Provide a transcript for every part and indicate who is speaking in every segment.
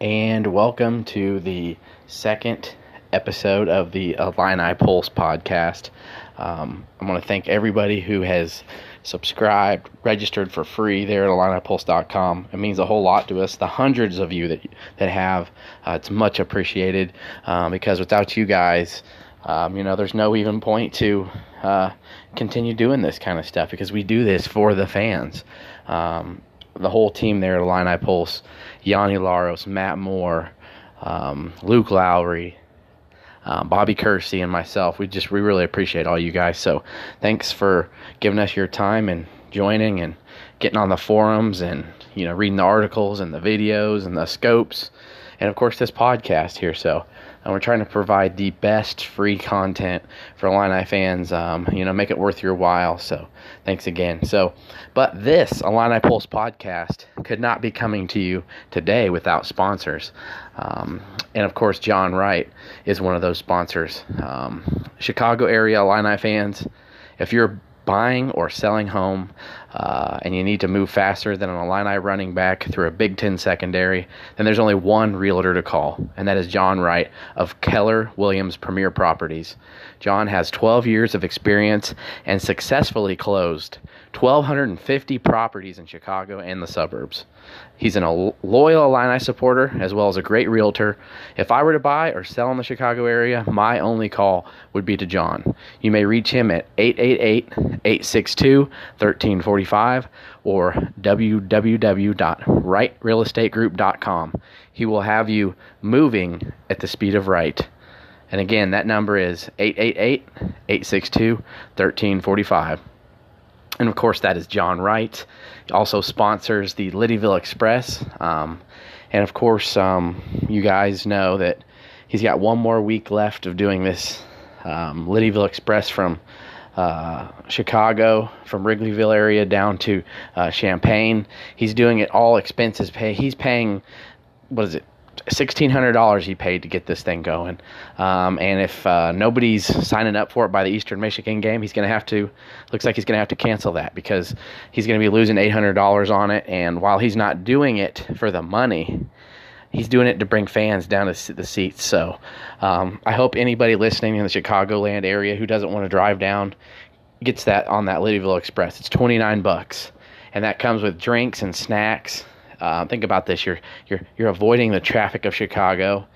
Speaker 1: and welcome to the second episode of the Illini Pulse podcast. Um, I want to thank everybody who has subscribed, registered for free there at IlliniPulse.com. It means a whole lot to us. The hundreds of you that that have, uh, it's much appreciated um, because without you guys, um, you know, there's no even point to uh, continue doing this kind of stuff because we do this for the fans. Um, the whole team there at Illini Pulse, Yanni Laros, Matt Moore, um, Luke Lowry, um, Bobby Kersey, and myself. We just we really appreciate all you guys. So thanks for giving us your time and joining and getting on the forums and you know reading the articles and the videos and the scopes and of course this podcast here. So and we're trying to provide the best free content for Illini fans. Um, you know, make it worth your while. So, thanks again. So, but this Illini Pulse podcast could not be coming to you today without sponsors. Um, and of course, John Wright is one of those sponsors. Um, Chicago area Illini fans, if you're buying or selling home, uh, and you need to move faster than an Illini running back through a Big Ten secondary, then there's only one realtor to call, and that is John Wright of Keller Williams Premier Properties. John has 12 years of experience and successfully closed 1,250 properties in Chicago and the suburbs. He's an, a loyal Illini supporter as well as a great realtor. If I were to buy or sell in the Chicago area, my only call would be to John. You may reach him at 888 862 1345 or www.wrightrealestategroup.com. He will have you moving at the speed of right. And again, that number is 888 862 1345. And of course, that is John Wright. He also sponsors the Liddyville Express. Um, and of course, um, you guys know that he's got one more week left of doing this um, Liddyville Express from uh, Chicago, from Wrigleyville area down to uh, Champaign. He's doing it all expenses pay. He's paying, what is it, sixteen hundred dollars he paid to get this thing going. Um, and if uh, nobody's signing up for it by the Eastern Michigan game, he's going to have to. Looks like he's going to have to cancel that because he's going to be losing eight hundred dollars on it. And while he's not doing it for the money, he's doing it to bring fans down to the seats. So um, I hope anybody listening in the Chicagoland area who doesn't want to drive down gets that on that Liddyville Express. It's twenty nine bucks, and that comes with drinks and snacks uh, think about this: you're you're you're avoiding the traffic of Chicago.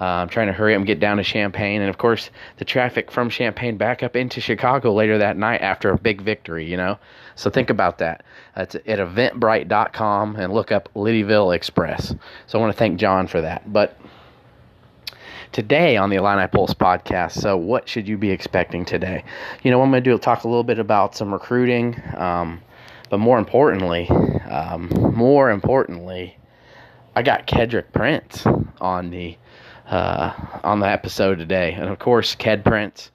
Speaker 1: Uh, I'm trying to hurry up and get down to Champaign, and of course, the traffic from Champaign back up into Chicago later that night after a big victory. You know, so think about that. It's at Eventbrite.com and look up Liddyville Express. So I want to thank John for that. But today on the Illini Pulse podcast. So, what should you be expecting today? You know, I'm going to do talk a little bit about some recruiting, um, but more importantly, um, more importantly, I got Kedrick Prince on the uh, on the episode today, and of course, Ked Prince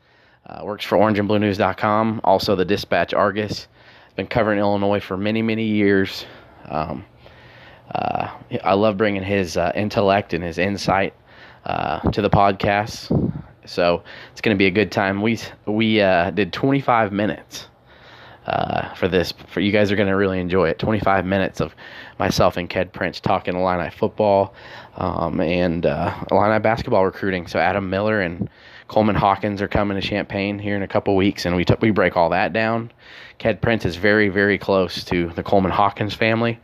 Speaker 1: uh, works for OrangeandBlueNews.com, also the Dispatch Argus. Been covering Illinois for many, many years. Um, uh, I love bringing his uh, intellect and his insight uh, to the podcast. So it's going to be a good time. We we uh, did 25 minutes uh, for this. For you guys are going to really enjoy it. 25 minutes of myself and Ked Prince talking Illini football um, and uh, Illini basketball recruiting. So Adam Miller and Coleman Hawkins are coming to Champaign here in a couple weeks, and we t- we break all that down. Ked Prince is very very close to the Coleman Hawkins family,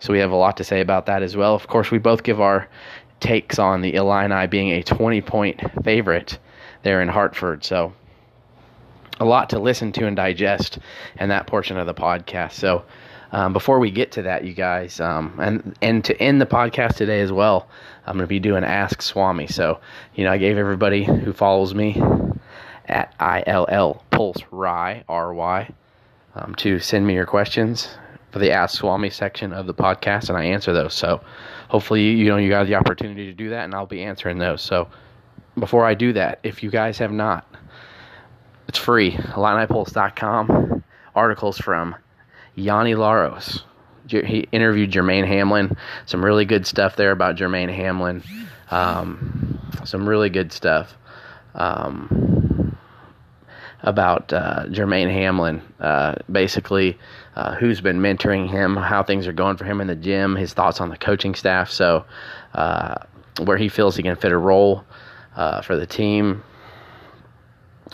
Speaker 1: so we have a lot to say about that as well. Of course, we both give our takes on the Illini being a 20 point favorite there in Hartford. So a lot to listen to and digest in that portion of the podcast. So, um, before we get to that, you guys, um, and and to end the podcast today as well, I'm going to be doing Ask Swami. So, you know, I gave everybody who follows me at ILL Pulse Ry R Y um, to send me your questions for the Ask Swami section of the podcast, and I answer those. So, hopefully, you know, you got the opportunity to do that, and I'll be answering those. So, before I do that, if you guys have not it's free. IlliniPulse.com. Articles from Yanni Laros. He interviewed Jermaine Hamlin. Some really good stuff there about Jermaine Hamlin. Um, some really good stuff. Um, about uh, Jermaine Hamlin, uh, basically uh, who's been mentoring him, how things are going for him in the gym, his thoughts on the coaching staff, so uh, where he feels he can fit a role uh, for the team.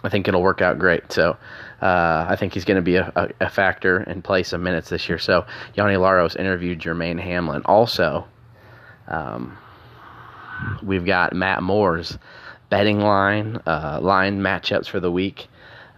Speaker 1: I think it'll work out great. So uh, I think he's going to be a, a, a, factor and play some minutes this year. So Yanni Laros interviewed Jermaine Hamlin. Also, um, we've got Matt Moore's betting line, uh, line matchups for the week.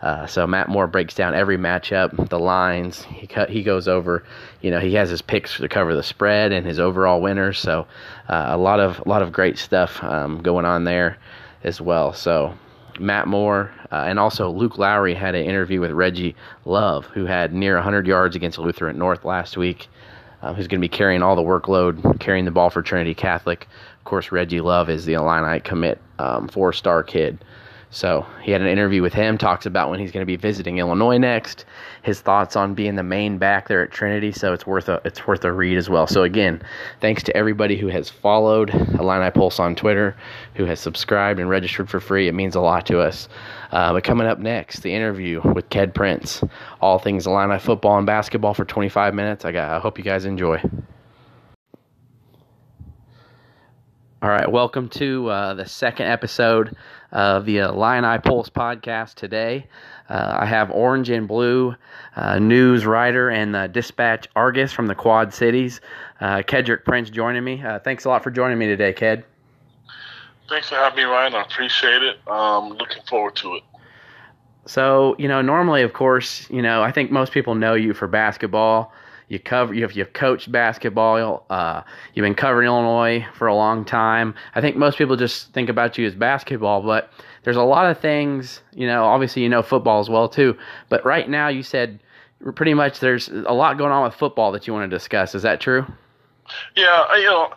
Speaker 1: Uh, so Matt Moore breaks down every matchup, the lines. He cut, he goes over, you know, he has his picks to cover the spread and his overall winners. So uh, a lot of a lot of great stuff um, going on there as well. So Matt Moore uh, and also Luke Lowry had an interview with Reggie Love, who had near 100 yards against Lutheran North last week. Uh, who's going to be carrying all the workload, carrying the ball for Trinity Catholic. Of course, Reggie Love is the Illini commit, um, four-star kid. So he had an interview with him, talks about when he's going to be visiting Illinois next, his thoughts on being the main back there at Trinity. So it's worth a it's worth a read as well. So again, thanks to everybody who has followed Illini Pulse on Twitter, who has subscribed and registered for free. It means a lot to us. Uh, but coming up next, the interview with Ked Prince, all things Illini football and basketball for 25 minutes. I got. I hope you guys enjoy. All right, welcome to uh, the second episode of the Eye Pulse podcast today. Uh, I have Orange and Blue uh, news writer and the Dispatch Argus from the Quad Cities, uh, Kedrick Prince, joining me. Uh, thanks a lot for joining me today, Ked.
Speaker 2: Thanks for having me, Ryan. I appreciate it. Um, looking forward to it.
Speaker 1: So, you know, normally, of course, you know, I think most people know you for basketball you cover you've you've coached basketball. Uh, you've been covering Illinois for a long time. I think most people just think about you as basketball, but there's a lot of things. You know, obviously you know football as well too. But right now, you said pretty much there's a lot going on with football that you want to discuss. Is that true?
Speaker 2: Yeah, you know,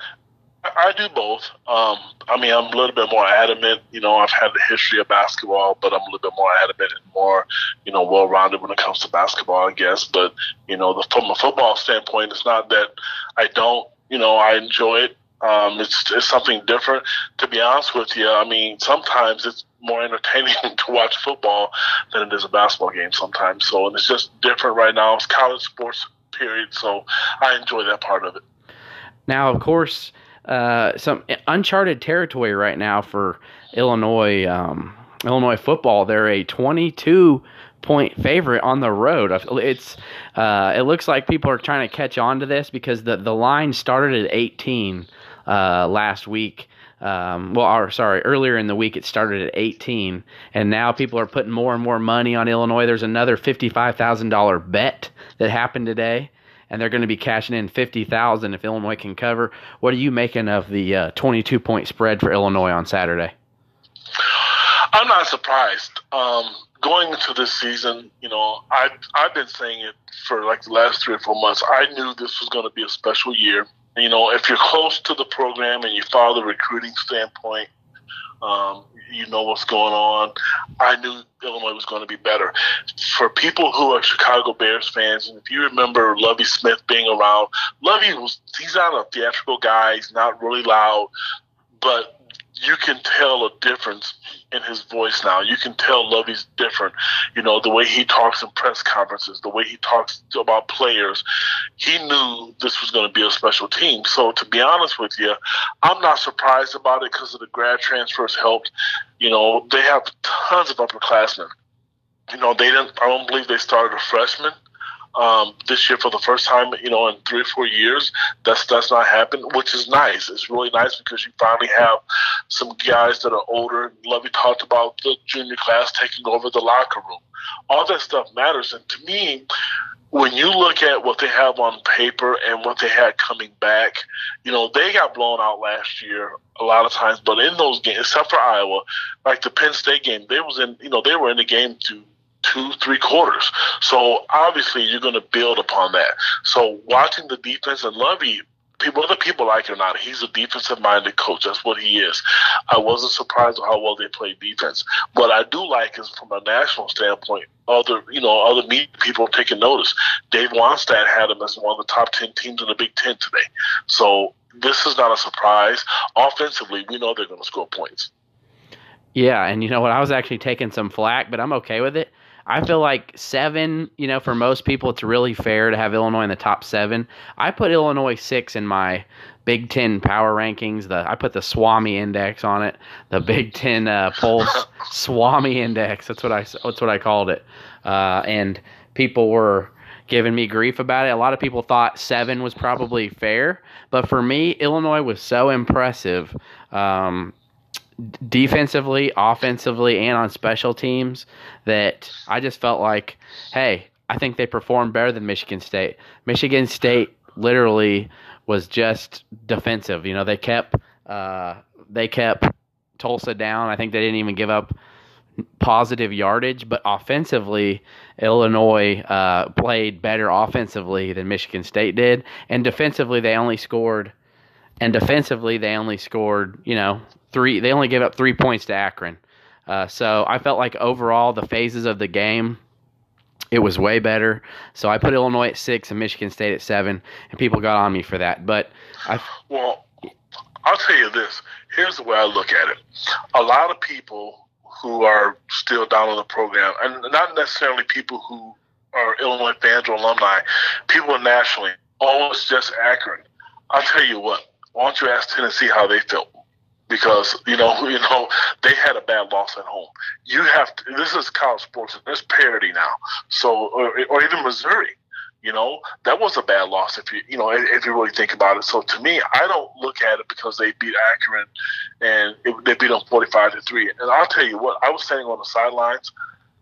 Speaker 2: I do both. Um, I mean, I'm a little bit more adamant. You know, I've had the history of basketball, but I'm a little bit more adamant and more, you know, well-rounded when it comes to basketball, I guess. But you know, the, from a football standpoint, it's not that I don't. You know, I enjoy it. Um, it's it's something different. To be honest with you, I mean, sometimes it's more entertaining to watch football than it is a basketball game. Sometimes, so and it's just different right now. It's college sports period, so I enjoy that part of it.
Speaker 1: Now, of course uh, some uncharted territory right now for Illinois. Um, Illinois football. They're a 22 point favorite on the road. It's uh, it looks like people are trying to catch on to this because the the line started at 18 uh, last week. Um, well, or, sorry, earlier in the week it started at 18, and now people are putting more and more money on Illinois. There's another $55,000 bet that happened today and they're going to be cashing in 50,000 if Illinois can cover. What are you making of the uh, 22 point spread for Illinois on Saturday?
Speaker 2: I'm not surprised. Um, going into this season, you know, I've, I've been saying it for like the last three or four months. I knew this was going to be a special year. You know, if you're close to the program and you follow the recruiting standpoint, um, you know what's going on. I knew Illinois was going to be better. For people who are Chicago Bears fans, and if you remember Lovie Smith being around, Lovie was he's not a theatrical guy. He's not really loud, but you can tell a difference in his voice now. You can tell Lovie's different. You know, the way he talks in press conferences, the way he talks about players. He knew this was going to be a special team. So, to be honest with you, I'm not surprised about it because of the grad transfers helped. You know, they have tons of upperclassmen. You know, they didn't, I don't believe they started a freshman um, this year for the first time, you know, in three or four years. That's that's not happened, which is nice. It's really nice because you finally have some guys that are older. Lovie talked about the junior class taking over the locker room. All that stuff matters, and to me, when you look at what they have on paper and what they had coming back, you know, they got blown out last year a lot of times, but in those games, except for Iowa, like the Penn State game, they was in, you know, they were in the game to two, three quarters. So obviously you're going to build upon that. So watching the defense and Lovie, people, whether people like it or not, he's a defensive minded coach. That's what he is. I wasn't surprised how well they played defense. What I do like is from a national standpoint, other you know other media people taking notice. Dave Wannstedt had him as one of the top ten teams in the Big Ten today. So this is not a surprise. Offensively, we know they're going to score points.
Speaker 1: Yeah, and you know what? I was actually taking some flack, but I'm okay with it I feel like seven, you know, for most people, it's really fair to have Illinois in the top seven. I put Illinois six in my Big Ten power rankings. The I put the Swami index on it. The Big Ten uh, Pulse Swami index. That's what I that's what I called it. Uh, and people were giving me grief about it. A lot of people thought seven was probably fair, but for me, Illinois was so impressive. Um, defensively, offensively, and on special teams that I just felt like, hey, I think they performed better than Michigan State. Michigan State literally was just defensive. You know, they kept uh, they kept Tulsa down. I think they didn't even give up positive yardage, but offensively, Illinois uh, played better offensively than Michigan State did, and defensively they only scored. And defensively, they only scored, you know, three. They only gave up three points to Akron. Uh, so I felt like overall the phases of the game, it was way better. So I put Illinois at six and Michigan State at seven, and people got on me for that. But I
Speaker 2: well, I'll tell you this. Here's the way I look at it. A lot of people who are still down on the program, and not necessarily people who are Illinois fans or alumni, people nationally, oh, it's just Akron. I'll tell you what. Why don't you ask Tennessee how they felt? Because you know you know they had a bad loss at home. You have to, this is college sports. and There's parity now. So or, or even Missouri, you know that was a bad loss if you you know if you really think about it. So to me, I don't look at it because they beat Akron and it, they beat them 45 to three. And I'll tell you what, I was standing on the sidelines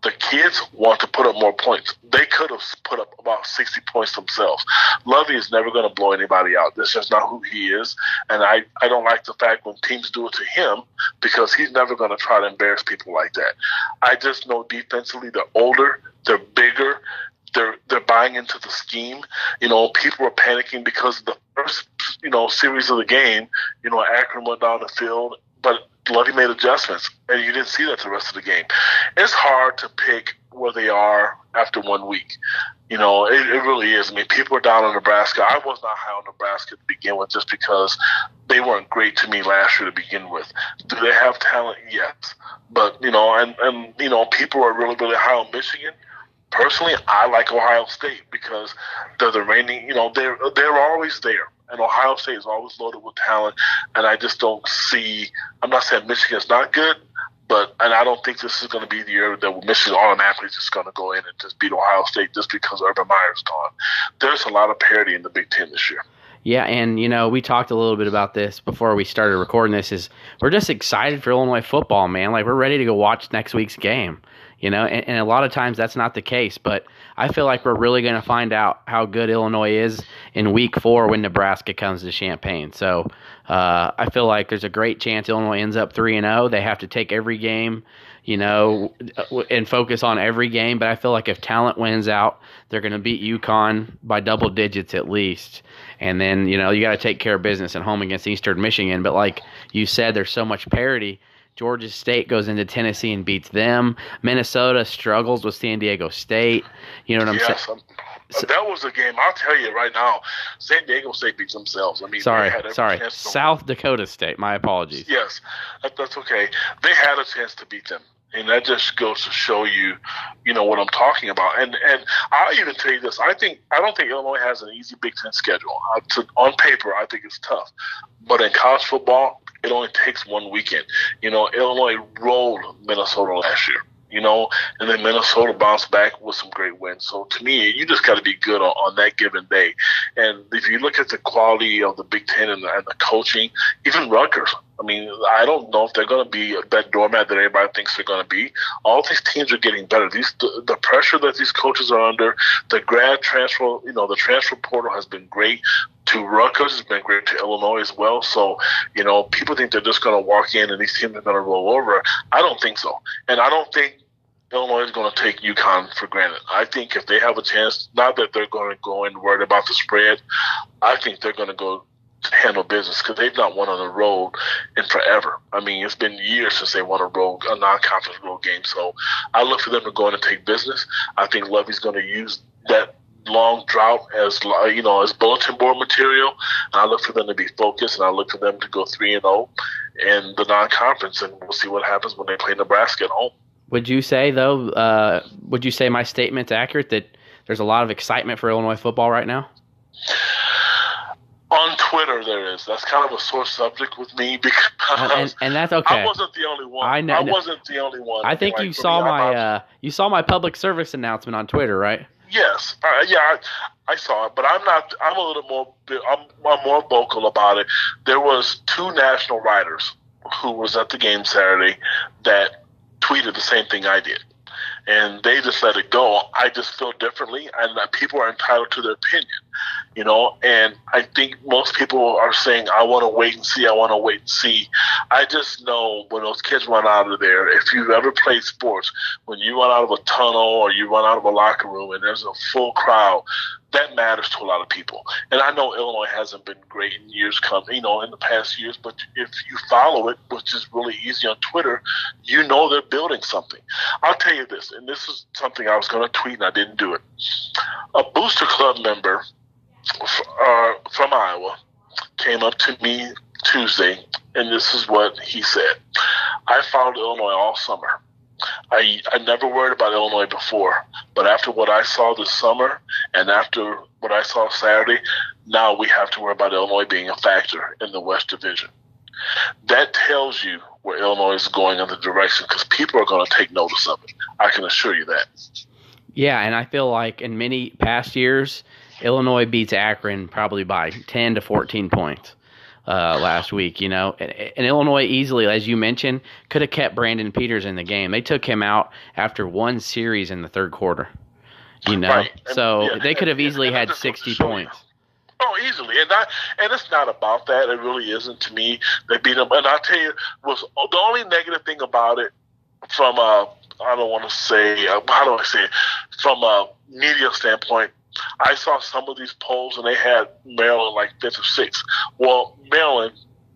Speaker 2: the kids want to put up more points. They could have put up about 60 points themselves. Lovie is never going to blow anybody out. That's just not who he is. And I, I don't like the fact when teams do it to him because he's never going to try to embarrass people like that. I just know defensively they're older, they're bigger, they're they're buying into the scheme. You know, people are panicking because the first you know series of the game, you know, Akron went down the field, but Lovie made adjustments, and you didn't see that the rest of the game. It's hard to pick where they are after one week. You know, it, it really is. I mean, people are down on Nebraska. I was not high on Nebraska to begin with just because they weren't great to me last year to begin with. Do they have talent? Yes. But, you know, and, and you know, people are really, really high on Michigan personally, I like Ohio State because they're the reigning. You know, they're they're always there and Ohio State is always loaded with talent. And I just don't see. I'm not saying Michigan's not good, but and I don't think this is going to be the year that Michigan automatically just going to go in and just beat Ohio State just because Urban Meyer's gone. There's a lot of parity in the Big Ten this year.
Speaker 1: Yeah, and you know, we talked a little bit about this before we started recording this is we're just excited for Illinois football, man. Like we're ready to go watch next week's game. You know, and, and a lot of times that's not the case, but I feel like we're really going to find out how good Illinois is in week four when Nebraska comes to Champaign. So uh, I feel like there's a great chance Illinois ends up 3 and 0. They have to take every game, you know, and focus on every game. But I feel like if talent wins out, they're going to beat UConn by double digits at least. And then, you know, you got to take care of business at home against Eastern Michigan. But like you said, there's so much parity Georgia State goes into Tennessee and beats them. Minnesota struggles with San Diego State. You know what I'm yes, saying?
Speaker 2: So, um, that was a game. I'll tell you right now. San Diego State beats themselves. I mean,
Speaker 1: sorry, sorry. South Dakota State. My apologies.
Speaker 2: Yes, that, that's okay. They had a chance to beat them, and that just goes to show you, you know, what I'm talking about. And and I'll even tell you this. I think I don't think Illinois has an easy Big Ten schedule. Uh, to, on paper, I think it's tough, but in college football, it only takes one weekend. You know, Illinois rolled Minnesota last year. You know, and then Minnesota bounced back with some great wins. So to me, you just got to be good on, on, that given day. And if you look at the quality of the Big Ten and the, and the coaching, even Rutgers, I mean, I don't know if they're going to be that doormat that everybody thinks they're going to be. All these teams are getting better. These the, the, pressure that these coaches are under, the grad transfer, you know, the transfer portal has been great to Rutgers. It's been great to Illinois as well. So, you know, people think they're just going to walk in and these teams are going to roll over. I don't think so, and I don't think Illinois is going to take UConn for granted. I think if they have a chance, not that they're going to go in worried about the spread, I think they're going to go handle business because they've not won on the road in forever. I mean, it's been years since they won a road, a non-conference road game. So I look for them to go in and take business. I think Lovie's going to use that long drought as you know as bulletin board material. And I look for them to be focused, and I look for them to go three and zero oh in the non-conference, and we'll see what happens when they play Nebraska at home
Speaker 1: would you say though? Uh, would you say my statement's accurate that there's a lot of excitement for Illinois football right now?
Speaker 2: On Twitter, there is. That's kind of a sore subject with me because
Speaker 1: and, and, and that's okay.
Speaker 2: I wasn't the only one. I know. I wasn't the only one.
Speaker 1: I think
Speaker 2: like,
Speaker 1: you saw me, my uh, you saw my public service announcement on Twitter, right?
Speaker 2: Yes, uh, yeah, I, I, saw it, but I'm not. I'm a little more. I'm, I'm more vocal about it. There was two national writers who was at the game Saturday that tweeted the same thing I did and they just let it go. I just feel differently, and that people are entitled to their opinion, you know. And I think most people are saying, "I want to wait and see. I want to wait and see." I just know when those kids run out of there. If you've ever played sports, when you run out of a tunnel or you run out of a locker room and there's a full crowd, that matters to a lot of people. And I know Illinois hasn't been great in years come, you know, in the past years, but if you follow it, which is really easy on Twitter, you know they're building something. I'll tell you this, and this is something I was going to tweet and I didn't do it. A Booster Club member uh, from Iowa came up to me Tuesday, and this is what he said. I followed Illinois all summer. I I never worried about Illinois before, but after what I saw this summer and after what I saw Saturday, now we have to worry about Illinois being a factor in the West Division. That tells you where Illinois is going in the direction because people are going to take notice of it. I can assure you that.
Speaker 1: Yeah, and I feel like in many past years, Illinois beats Akron probably by 10 to 14 points uh, last week. You know, and, and, Illinois easily, as you mentioned, could have kept Brandon Peters in the game. They took him out after one series in the third quarter. You know,
Speaker 2: right.
Speaker 1: so
Speaker 2: yeah,
Speaker 1: they could have easily had sixty points.
Speaker 2: Oh, easily, and I, and it's not about that. It really isn't to me. They beat them, and I tell you, was the only negative thing about it from a I don't want to say uh, how do I say it from a media standpoint. I saw some of these polls and they had Maryland like fifth or sixth. Well, Maryland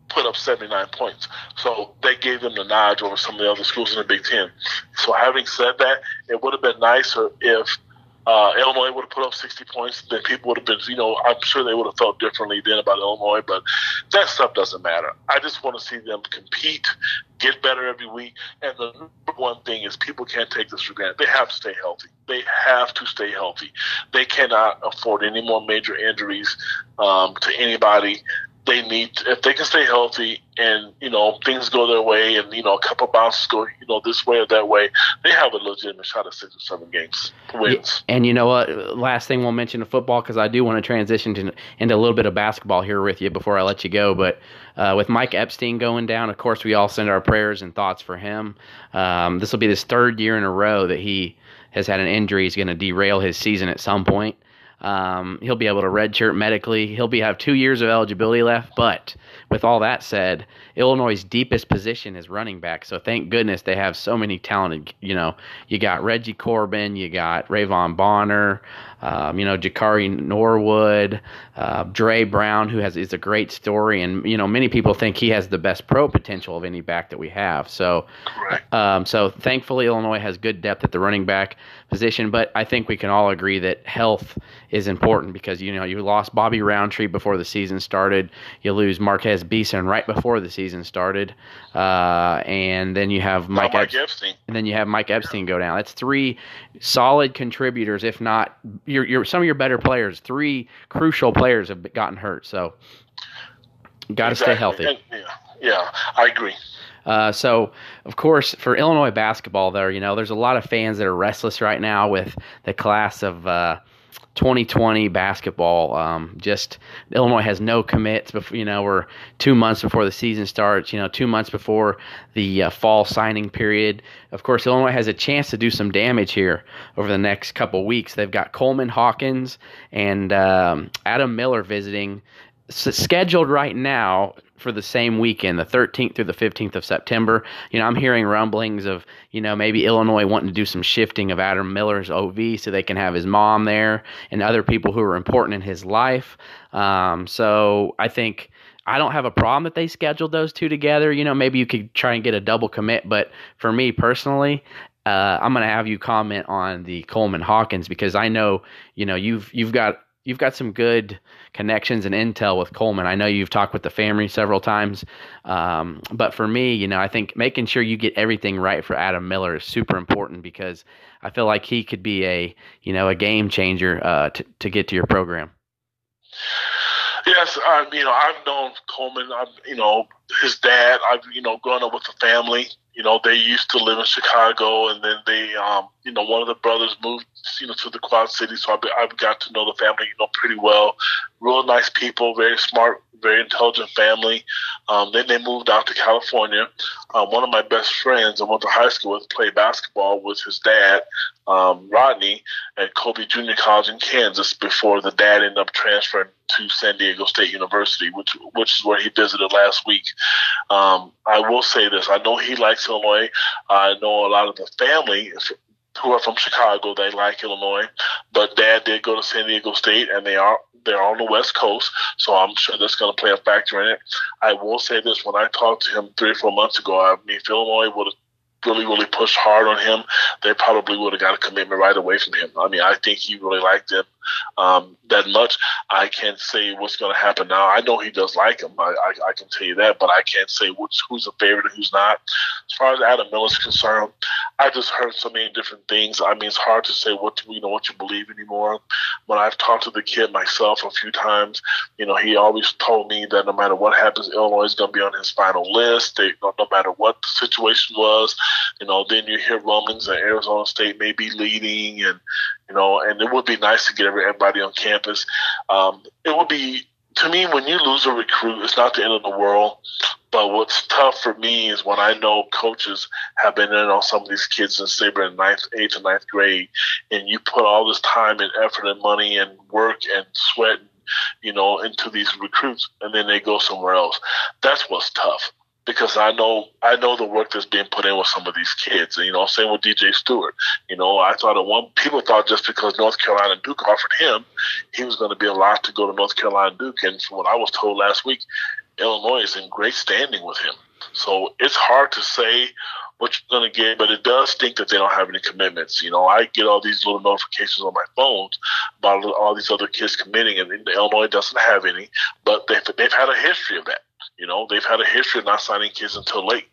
Speaker 2: put up 79 points. So they gave them the nod over some of the other schools in the Big Ten. So having said that, it would have been nicer if uh, Illinois would have put up 60 points, then people would have been, you know, I'm sure they would have felt differently then about Illinois, but that stuff doesn't matter. I just want to see them compete, get better every week. And the number one thing is people can't take this for granted. They have to stay healthy. They have to stay healthy. They cannot afford any more major injuries um, to anybody they need if they can stay healthy and you know things go their way and you know a couple of bounces go you know this way or that way they have a legitimate shot at six or seven games wins
Speaker 1: and you know what? Last thing we'll mention of football because i do want to transition to, into a little bit of basketball here with you before i let you go but uh, with mike epstein going down of course we all send our prayers and thoughts for him. Um, this will be his third year in a row that he has had an injury. He's going to derail his season at some point um, he'll be able to redshirt medically. He'll be have two years of eligibility left. But with all that said, Illinois' deepest position is running back. So thank goodness they have so many talented. You know, you got Reggie Corbin, you got Ra'Von Bonner, um, you know, Jakari Norwood, uh, Dre Brown, who has is a great story, and you know, many people think he has the best pro potential of any back that we have. So, um, so thankfully, Illinois has good depth at the running back position, but I think we can all agree that health is important because you know you lost Bobby Roundtree before the season started, you lose Marquez Beason right before the season started, uh, and then you have Mike,
Speaker 2: Mike Epstein,
Speaker 1: and then you have Mike Epstein go down. That's three solid contributors, if not your, your some of your better players. Three crucial players have gotten hurt, so got to exactly. stay healthy.
Speaker 2: And, yeah, yeah, I agree.
Speaker 1: Uh, so, of course, for Illinois basketball, there, you know, there's a lot of fans that are restless right now with the class of uh, 2020 basketball. Um, just Illinois has no commits. Before, you know, we're two months before the season starts. You know, two months before the uh, fall signing period. Of course, Illinois has a chance to do some damage here over the next couple weeks. They've got Coleman Hawkins and um, Adam Miller visiting scheduled right now for the same weekend, the 13th through the 15th of September. You know, I'm hearing rumblings of, you know, maybe Illinois wanting to do some shifting of Adam Miller's OV so they can have his mom there and other people who are important in his life. Um, so I think I don't have a problem that they scheduled those two together. You know, maybe you could try and get a double commit, but for me personally, uh, I'm going to have you comment on the Coleman Hawkins because I know, you know, you've you've got you've got some good connections and intel with Coleman. I know you've talked with the family several times, um, but for me, you know, I think making sure you get everything right for Adam Miller is super important because I feel like he could be a you know a game changer uh, to to get to your program.
Speaker 2: Yes, I, you know I've known Coleman. I've you know his dad. I've you know grown up with the family you know, they used to live in Chicago, and then they, um, you know, one of the brothers moved, you know, to the Quad Cities. So I've, I've got to know the family, you know, pretty well. Real nice people, very smart, very intelligent family. Um, then they moved out to California. Um, one of my best friends I went to high school with played basketball with his dad, um, Rodney, at Colby Junior College in Kansas before the dad ended up transferring to San Diego State University, which which is where he visited last week. Um, I will say this: I know he likes Illinois. I know a lot of the family who are from Chicago, they like Illinois, but Dad did go to San Diego State, and they are they're on the West Coast, so I'm sure that's going to play a factor in it. I will say this: when I talked to him three or four months ago, I mean, if Illinois would have really, really pushed hard on him, they probably would have got a commitment right away from him. I mean, I think he really liked him um, that much. I can't say what's going to happen now. I know he does like him. I, I, I, can tell you that, but I can't say which, who's a favorite and who's not. As far as Adam Miller's concerned, I just heard so many different things. I mean, it's hard to say what you know what you believe anymore. When I've talked to the kid myself a few times, you know, he always told me that no matter what happens, Illinois is going to be on his final list. They, no, no matter what the situation was, you know, then you hear rumblings that Arizona State may be leading, and you know, and it would be nice to get everybody on campus. Um, it would be to me when you lose a recruit, it's not the end of the world. But what's tough for me is when I know coaches have been in on some of these kids they were in ninth, eighth, and ninth grade, and you put all this time and effort and money and work and sweat, you know, into these recruits, and then they go somewhere else. That's what's tough because I know I know the work that's being put in with some of these kids. And, you know, same with DJ Steward. You know, I thought at one people thought just because North Carolina Duke offered him, he was going to be allowed to go to North Carolina Duke. And from what I was told last week, Illinois is in great standing with him. So it's hard to say what you're going to get, but it does stink that they don't have any commitments. You know, I get all these little notifications on my phones about all these other kids committing, and Illinois doesn't have any, but they've, they've had a history of that. You know, they've had a history of not signing kids until late.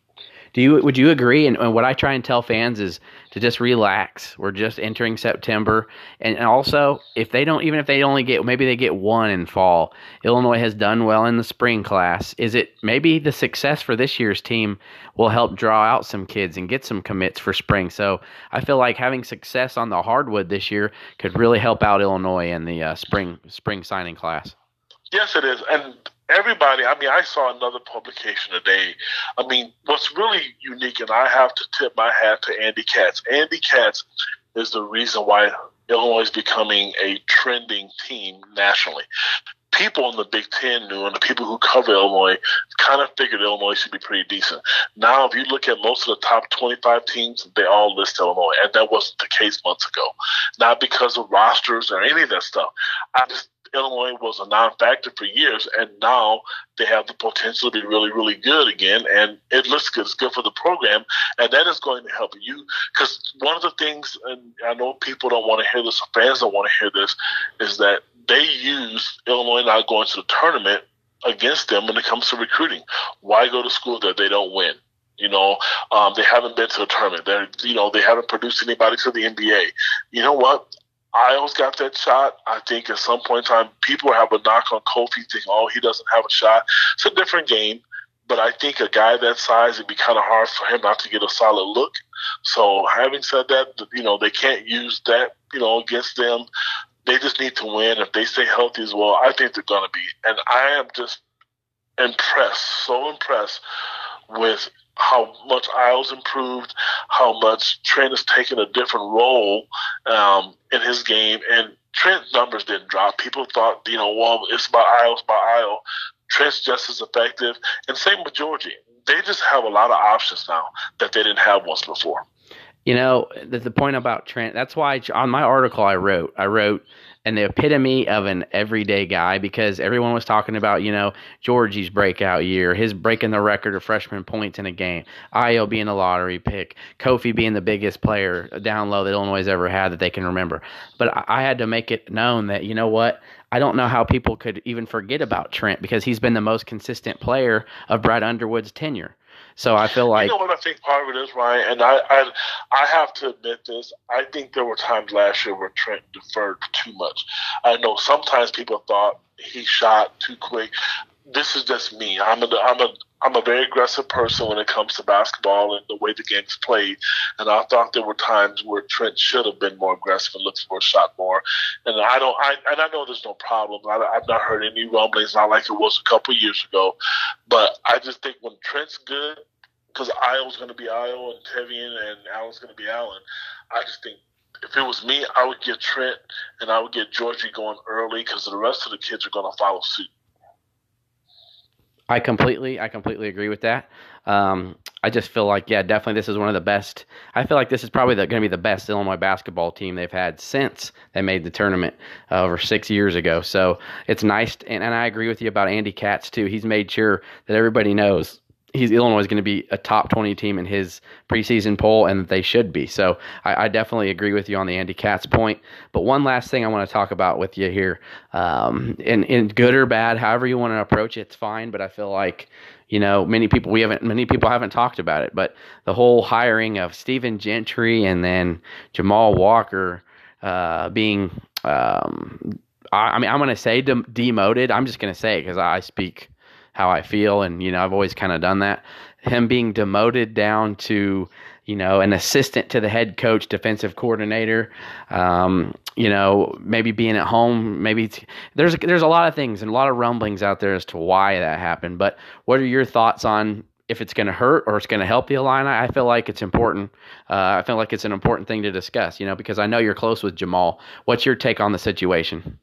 Speaker 1: Do you would you agree? And, and, what I try and tell fans is to just relax. We're just entering September, and, and, also if they don't, even if they only get maybe they get one in fall. Illinois has done well in the spring class. Is it maybe the success for this year's team will help draw out some kids and get some commits for spring? So I feel like having success on the hardwood this year could really help out Illinois in the uh, spring spring signing class.
Speaker 2: Yes, it is, and everybody, I mean, I saw another publication today. I mean, what's really unique, and I have to tip my hat to Andy Katz. Andy Katz is the reason why Illinois is becoming a trending team nationally. People in the Big Ten knew, and the people who cover Illinois kind of figured Illinois should be pretty decent. Now, if you look at most of the top 25 teams, they all list Illinois, and that wasn't the case months ago. Not because of rosters or any of that stuff. I just Illinois was a non-factor for years, and now they have the potential to be really, really good again. And it looks good. It's good for the program, and that is going to help you. Because one of the things, and I know people don't want to hear this, fans don't want to hear this, is that they use Illinois not going to the tournament against them when it comes to recruiting. Why go to school that they don't win? You know, um, they haven't been to a tournament. They're, you know, they haven't produced anybody to the NBA. You know what? Ayo's got that shot. I think at some point in time, people have a knock on Kofi, thinking, oh, he doesn't have a shot. It's a different game, but I think a guy that size, it'd be kind of hard for him not to get a solid look. So, having said that, you know, they can't use that, you know, against them. They just need to win. If they stay healthy as well, I think they're going to be. And I am just impressed, so impressed with how much Ayo's improved, how much Trent has taken a different role um, in his game, and Trent's numbers didn't drop. People thought, you know, well, it's by Isles by Isle. Trent's just as effective, and same with Giorgi. They just have a lot of options now that they didn't have once before.
Speaker 1: You know, the, the point about Trent, that's why on my article I wrote, I wrote, and the epitome of an everyday guy because everyone was talking about, you know, Giorgi's breakout year, his breaking the record of freshman points in a game, Ayo being a lottery pick, Kofi being the biggest player down low that Illinois has ever had that they can remember. But I had to make it known that, you know what, I don't know how people could even forget about Trent because he's been the most consistent player of Brad Underwood's tenure. So I feel like
Speaker 2: you know what I think part of it is, Ryan, and I, I I have to admit this. I think there were times last year where Trent deferred too much. I know sometimes people thought he shot too quick. This is just me. I'm a I'm a I'm a very aggressive person when it comes to basketball and the way the game's played. And I thought there were times where Trent should have been more aggressive and looked for a shot more. And I don't, I, and I know there's no problem. I, have not heard any rumblings, not like it was a couple years ago. But I just think when Trent's good, because Ayo's going to be Ayo and Tevian and Allen's going to be Allen, I just think if it was me, I would get Trent and I would get Giorgi going early because the rest of the kids are going to follow suit.
Speaker 1: I completely, I completely agree with that. Um, I just feel like, yeah, definitely, this is one of the best. I feel like this is probably going to be the best Illinois basketball team they've had since they made the tournament uh, over six years ago. So it's nice, and, and I agree with you about Andy Katz too. He's made sure that everybody knows he's Illinois is going to be a top 20 team in his preseason poll, and they should be. So I, I, definitely agree with you on the Andy Katz point. But one last thing I want to talk about with you here, um, in, in good or bad, however you want to approach it, it's fine. But I feel like you know many people we haven't many people haven't talked about it, but the whole hiring of Stephen Gentry and then Jamal Walker uh, being. Um, I, I mean, I'm going to say dem- demoted. I'm just going to say it because I speak how I feel, and you know I've always kind of done that. Him being demoted down to you know an assistant to the head coach, defensive coordinator. Um, you know, maybe being at home, maybe there's there's a lot of things and a lot of rumblings out there as to why that happened. But what are your thoughts on if it's going to hurt or it's going to help the Illini? I feel like it's important. Uh, I feel like it's an important thing to discuss. You know, because I know you're close with Jamal. What's your take on the situation?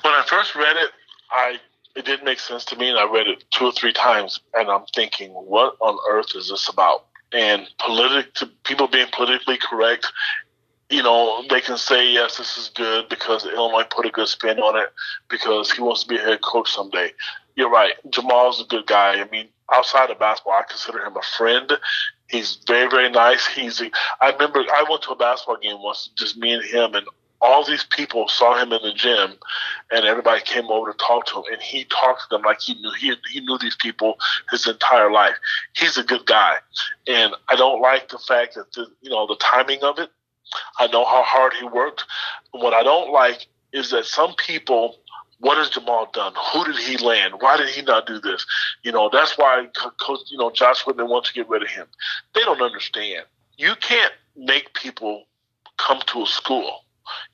Speaker 2: When I first read it, I it didn't make sense to me, and I read it two or three times, and I'm thinking, what on earth is this about? And politic people being politically correct, you know, they can say yes, this is good because Illinois put a good spin on it because he wants to be a head coach someday. You're right. Jamal's a good guy. I mean, outside of basketball, I consider him a friend. He's very, very nice. He's. I remember I went to a basketball game once, just me and him, and all these people saw him in the gym, and everybody came over to talk to him, and he talked to them like he knew he he knew these people his entire life. He's a good guy, and I don't like the fact that the you know the timing of it. I know how hard he worked. What I don't like is that some people what has Jamal done? Who did he land? Why did he not do this? You know, that's why coach, you know, Josh Whitman wants to get rid of him. They don't understand. You can't make people come to a school.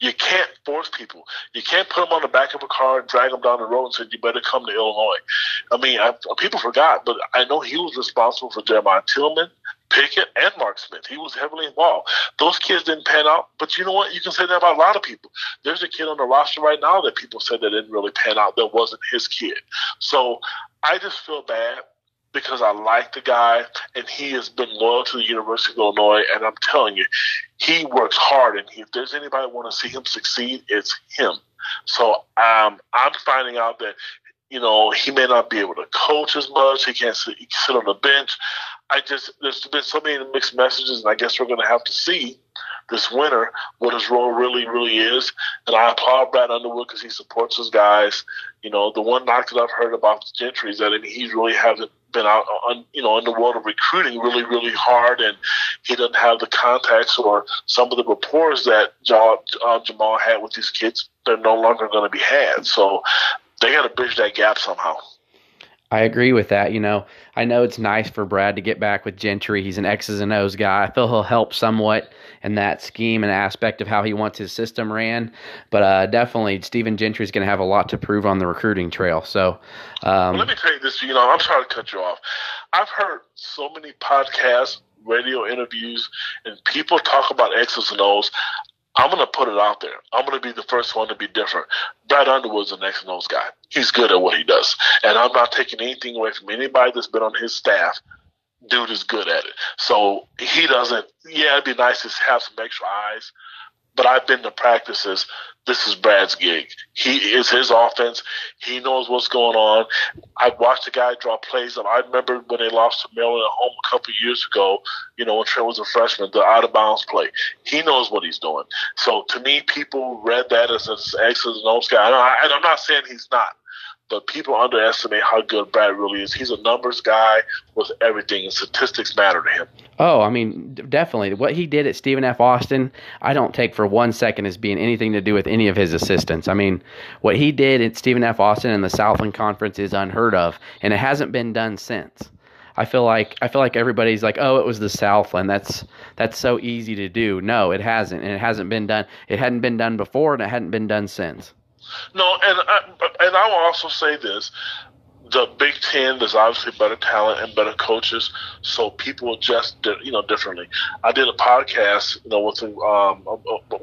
Speaker 2: You can't force people. You can't put them on the back of a car and drag them down the road and say, you better come to Illinois. I mean, I, people forgot, but I know he was responsible for Jeremiah Tilmon, Pickett, and Mark Smith. He was heavily involved. Those kids didn't pan out, but you know what? You can say that about a lot of people. There's a kid on the roster right now that people said that didn't really pan out that wasn't his kid. So I just feel bad because I like the guy and he has been loyal to the University of Illinois. And I'm telling you, he works hard. And if there's anybody want to see him succeed, it's him. So um, I'm finding out that you know he may not be able to coach as much. He can't sit, he can sit on the bench. I just there's been so many mixed messages, and I guess we're going to have to see this winter what his role really, really is. And I applaud Brad Underwood because he supports his guys. You know, the one knock that I've heard about Gentry is that he really hasn't been out on you know in the world of recruiting really really hard, and he doesn't have the contacts or some of the rapport that Jamal, Jamal had with these kids. They're no longer going to be had. So they got to bridge that gap somehow.
Speaker 1: I agree with that. You know, I know it's nice for Brad to get back with Gentry. He's an X's and O's guy. I feel he'll help somewhat in that scheme and aspect of how he wants his system ran. But uh, definitely, Stephen Gentry is going to have a lot to prove on the recruiting trail. So, um,
Speaker 2: let me tell you this. You know, I'm sorry to cut you off. I've heard so many podcasts, radio interviews, and people talk about X's and O's. I'm to put it out there. I'm to be the first one to be different. Brad Underwood's the X's and O's guy. He's good at what he does. And I'm not taking anything away from anybody that's been on his staff. dude is good at it. So he doesn't. Yeah, it'd be nice to have some extra eyes, but I've been to practices. This is Brad's gig. He is his offense. He knows what's going on. I've watched the guy draw plays up. I remember when they lost to Maryland at home a couple of years ago, you know, when Trent was a freshman, the out of bounds play. He knows what he's doing. So to me, people read that as an X's and O's guy. And I'm not saying he's not but people underestimate how good Brad really is. He's a numbers guy with everything, and statistics matter to him.
Speaker 1: Oh, I mean, definitely. What he did at Stephen F. Austin, I don't take for one second as being anything to do with any of his assistants. I mean, what he did at Stephen F. Austin in the Southland Conference is unheard of, and it hasn't been done since. I feel like I feel like everybody's like, oh, it was the Southland. That's that's so easy to do. No, it hasn't, and it hasn't been done. It hadn't been done before, and it hadn't been done since.
Speaker 2: No, and I, and I will also say this: the Big Ten, there's obviously better talent and better coaches, so people adjust, you know, differently. I did a podcast, you know, with um,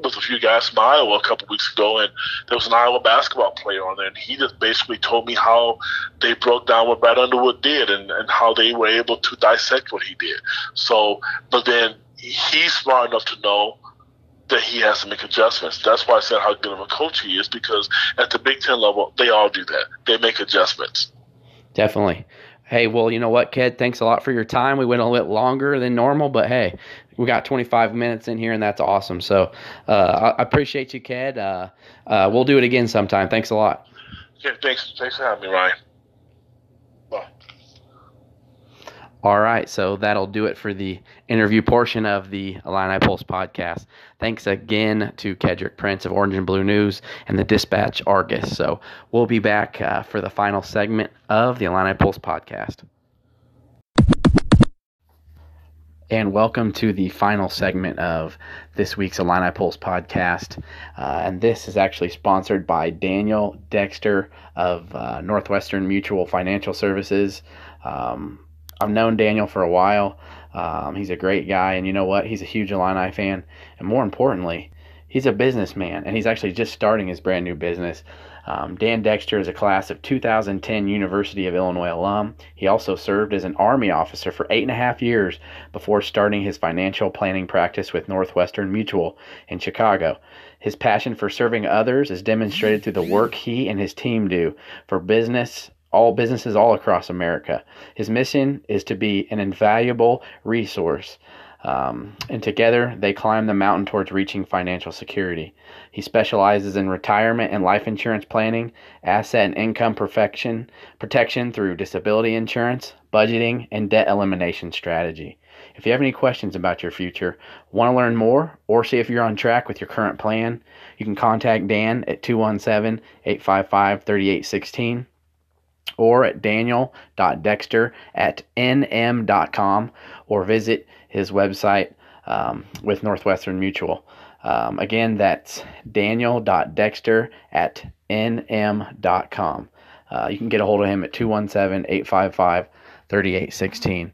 Speaker 2: with a few guys from Iowa a couple weeks ago, and there was an Iowa basketball player on there, and he just basically told me how they broke down what Brad Underwood did and, and how they were able to dissect what he did. So, but then he's smart enough to know that he has to make adjustments. That's why I said how good of a coach he is because at the Big Ten level, they all do that. They make adjustments.
Speaker 1: Definitely. Hey, well, you know what, Ked? Thanks a lot for your time. We went a little longer than normal, but hey, we got 25 minutes in here, and that's awesome. So uh, I appreciate you, Ked. Uh, uh, we'll do it again sometime. Thanks a lot.
Speaker 2: Yeah, thanks. Thanks for having me, Ryan.
Speaker 1: All right, so that'll do it for the interview portion of the Illini Pulse podcast. Thanks again to Kedrick Prince of Orange and Blue News and the Dispatch Argus. So we'll be back uh, for the final segment of the Illini Pulse podcast. And welcome to the final segment of this week's Illini Pulse podcast. Uh, and this is actually sponsored by Daniel Dexter of uh, Northwestern Mutual Financial Services. Um, I've known Daniel for a while. Um, he's a great guy, and you know what? He's a huge Illini fan, and more importantly, he's a businessman, and he's actually just starting his brand new business. Um, Dan Dexter is a class of 2010 University of Illinois alum. He also served as an Army officer for eight and a half years before starting his financial planning practice with Northwestern Mutual in Chicago. His passion for serving others is demonstrated through the work he and his team do for business all businesses all across America. His mission is to be an invaluable resource. Um, and together they climb the mountain towards reaching financial security. He specializes in retirement and life insurance planning, asset and income perfection, protection through disability insurance, budgeting, and debt elimination strategy. If you have any questions about your future, want to learn more, or see if you're on track with your current plan, you can contact Dan at 217 855 3816 or at daniel.dexter at nm.com or visit his website um, with Northwestern Mutual. Um, again, that's daniel.dexter at nm.com. Uh, you can get a hold of him at 217 855 3816.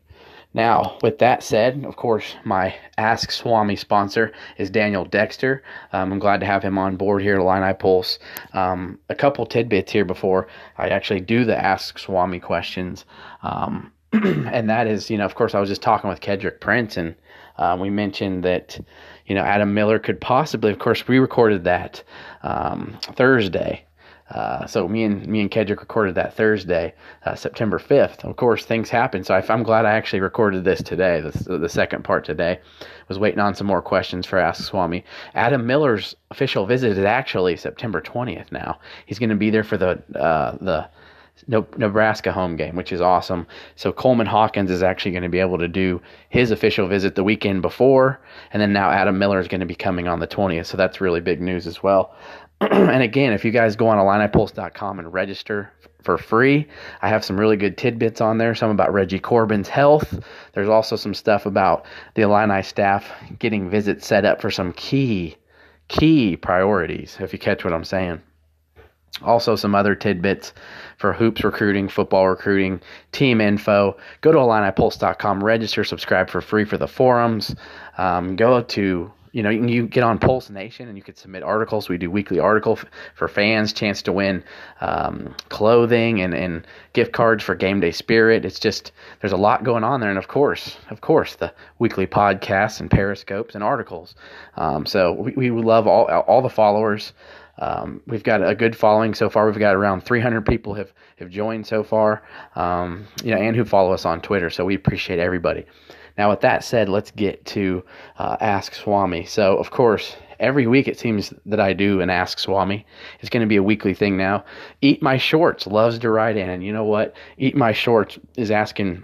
Speaker 1: Now, with that said, of course, my Ask Swami sponsor is Daniel Dexter. Um, I'm glad to have him on board here at Illini Pulse. Um, a couple tidbits here before I actually do the Ask Swami questions. Um, and that is, you know, of course, I was just talking with Kedrick Prince, and uh, we mentioned that, you know, Adam Miller could possibly, of course, we recorded that um, Thursday. Uh, so me and me and Kedrick recorded that Thursday, uh, September 5th. Of course, things happen. So I, am glad I actually recorded this today. The, the second part today was waiting on some more questions for Ask Swami. Adam Miller's official visit is actually September 20th. Now he's going to be there for the uh, the Nebraska home game, which is awesome. So Coleman Hawkins is actually going to be able to do his official visit the weekend before, and then now Adam Miller is going to be coming on the 20th. So that's really big news as well. and again, if you guys go on IlliniPulse.com and register for free, I have some really good tidbits on there. Some about Reggie Corbin's health. There's also some stuff about the Illini staff getting visits set up for some key, key priorities, if you catch what I'm saying. Also, some other tidbits for hoops recruiting, football recruiting, team info. Go to IlliniPulse.com, register, subscribe for free for the forums. Um, go to you know, you can you get on Pulse Nation and you could submit articles. We do weekly article f- for fans, chance to win um, clothing and, and gift cards for Game Day Spirit. It's just there's a lot going on there, and of course, of course, the weekly podcasts and periscopes and articles. Um, so we, we love all all the followers. Um, we've got a good following so far. We've got around 300 people have have joined so far, um, you know, and who follow us on Twitter. So we appreciate everybody. Now, with that said, let's get to uh, Ask Swami. So, of course, every week it seems that I do an Ask Swami. It's going to be a weekly thing now. Eat My Shorts loves to write in, and you know what? Eat My Shorts is asking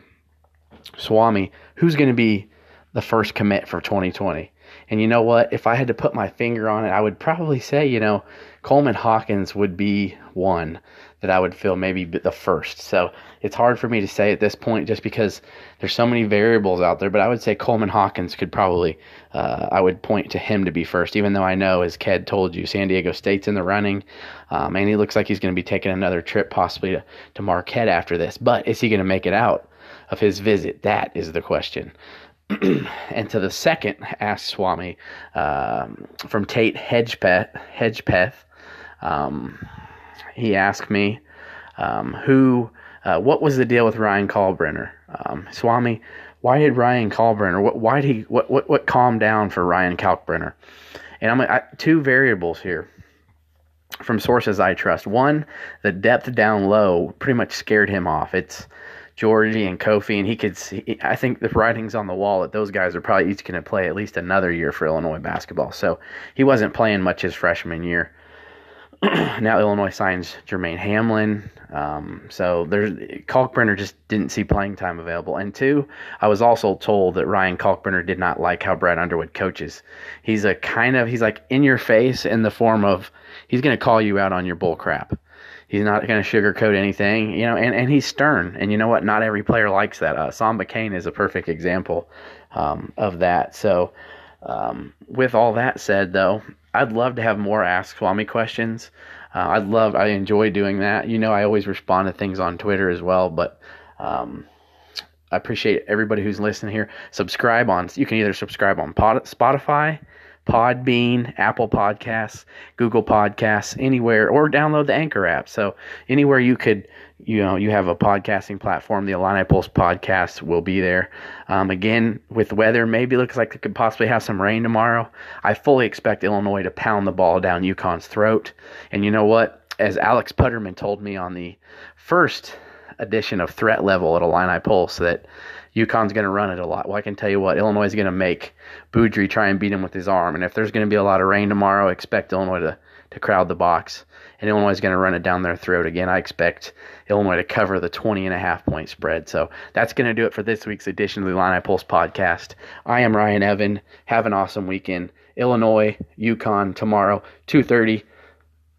Speaker 1: Swami who's going to be the first commit for 2020. And you know what? If I had to put my finger on it, I would probably say, you know, Coleman Hawkins would be one that I would feel maybe the first. So it's hard for me to say at this point just because there's so many variables out there. But I would say Coleman Hawkins could probably, uh, I would point to him to be first, even though I know, as Ked told you, San Diego State's in the running. Um, and he looks like he's going to be taking another trip possibly to, to Marquette after this. But is he going to make it out of his visit? That is the question. and to the second Ask Swami um, from Tate Hedgepeth, Hedgepeth um, he asked me um, who, uh, what was the deal with Ryan Kalkbrenner? Um, Swami, why did Ryan Kalkbrenner, what, why did he, what, what, what calmed down for Ryan Kalkbrenner? And I'm I, two variables here from sources I trust. One, the depth down low pretty much scared him off. It's Giorgi and Kofi, and he could see. I think the writing's on the wall that those guys are probably each going to play at least another year for Illinois basketball. So he wasn't playing much his freshman year. now Illinois signs Jermaine Hamlin. Um, so there's Kalkbrenner just didn't see playing time available. And two, I was also told that Ryan Kalkbrenner did not like how Brad Underwood coaches. He's a kind of he's like in your face in the form of he's going to call you out on your bull crap. He's not going to sugarcoat anything, you know, and, and he's stern. And you know what? Not every player likes that. Uh, Samba Kane is a perfect example um, of that. So, um, with all that said, though, I'd love to have more Ask Swami questions. Uh, I'd love, I enjoy doing that. You know, I always respond to things on Twitter as well, but um, I appreciate everybody who's listening here. Subscribe on, you can either subscribe on Spotify, Podbean, Apple Podcasts, Google Podcasts, anywhere, or download the Anchor app. So anywhere you could, you know, you have a podcasting platform, the Illini Pulse podcast will be there. Um, again, with weather, maybe looks like it could possibly have some rain tomorrow. I fully expect Illinois to pound the ball down UConn's throat. And you know what? As Alex Putterman told me on the first edition of Threat Level at Illini Pulse, that UConn's going to run it a lot. Well, I can tell you what, Illinois is going to make Beaudry try and beat him with his arm. And if there's going to be a lot of rain tomorrow, expect Illinois to, to crowd the box. And Illinois is going to run it down their throat again. I expect Illinois to cover the 20 and a half point spread. So that's going to do it for this week's edition of the Illini Pulse podcast. I am Ryan Evan. Have an awesome weekend. Illinois, UConn tomorrow, 2:30.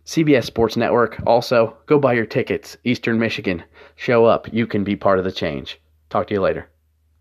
Speaker 1: CBS Sports Network. Also, go buy your tickets. Eastern Michigan. Show up. You can be part of the change. Talk to you later.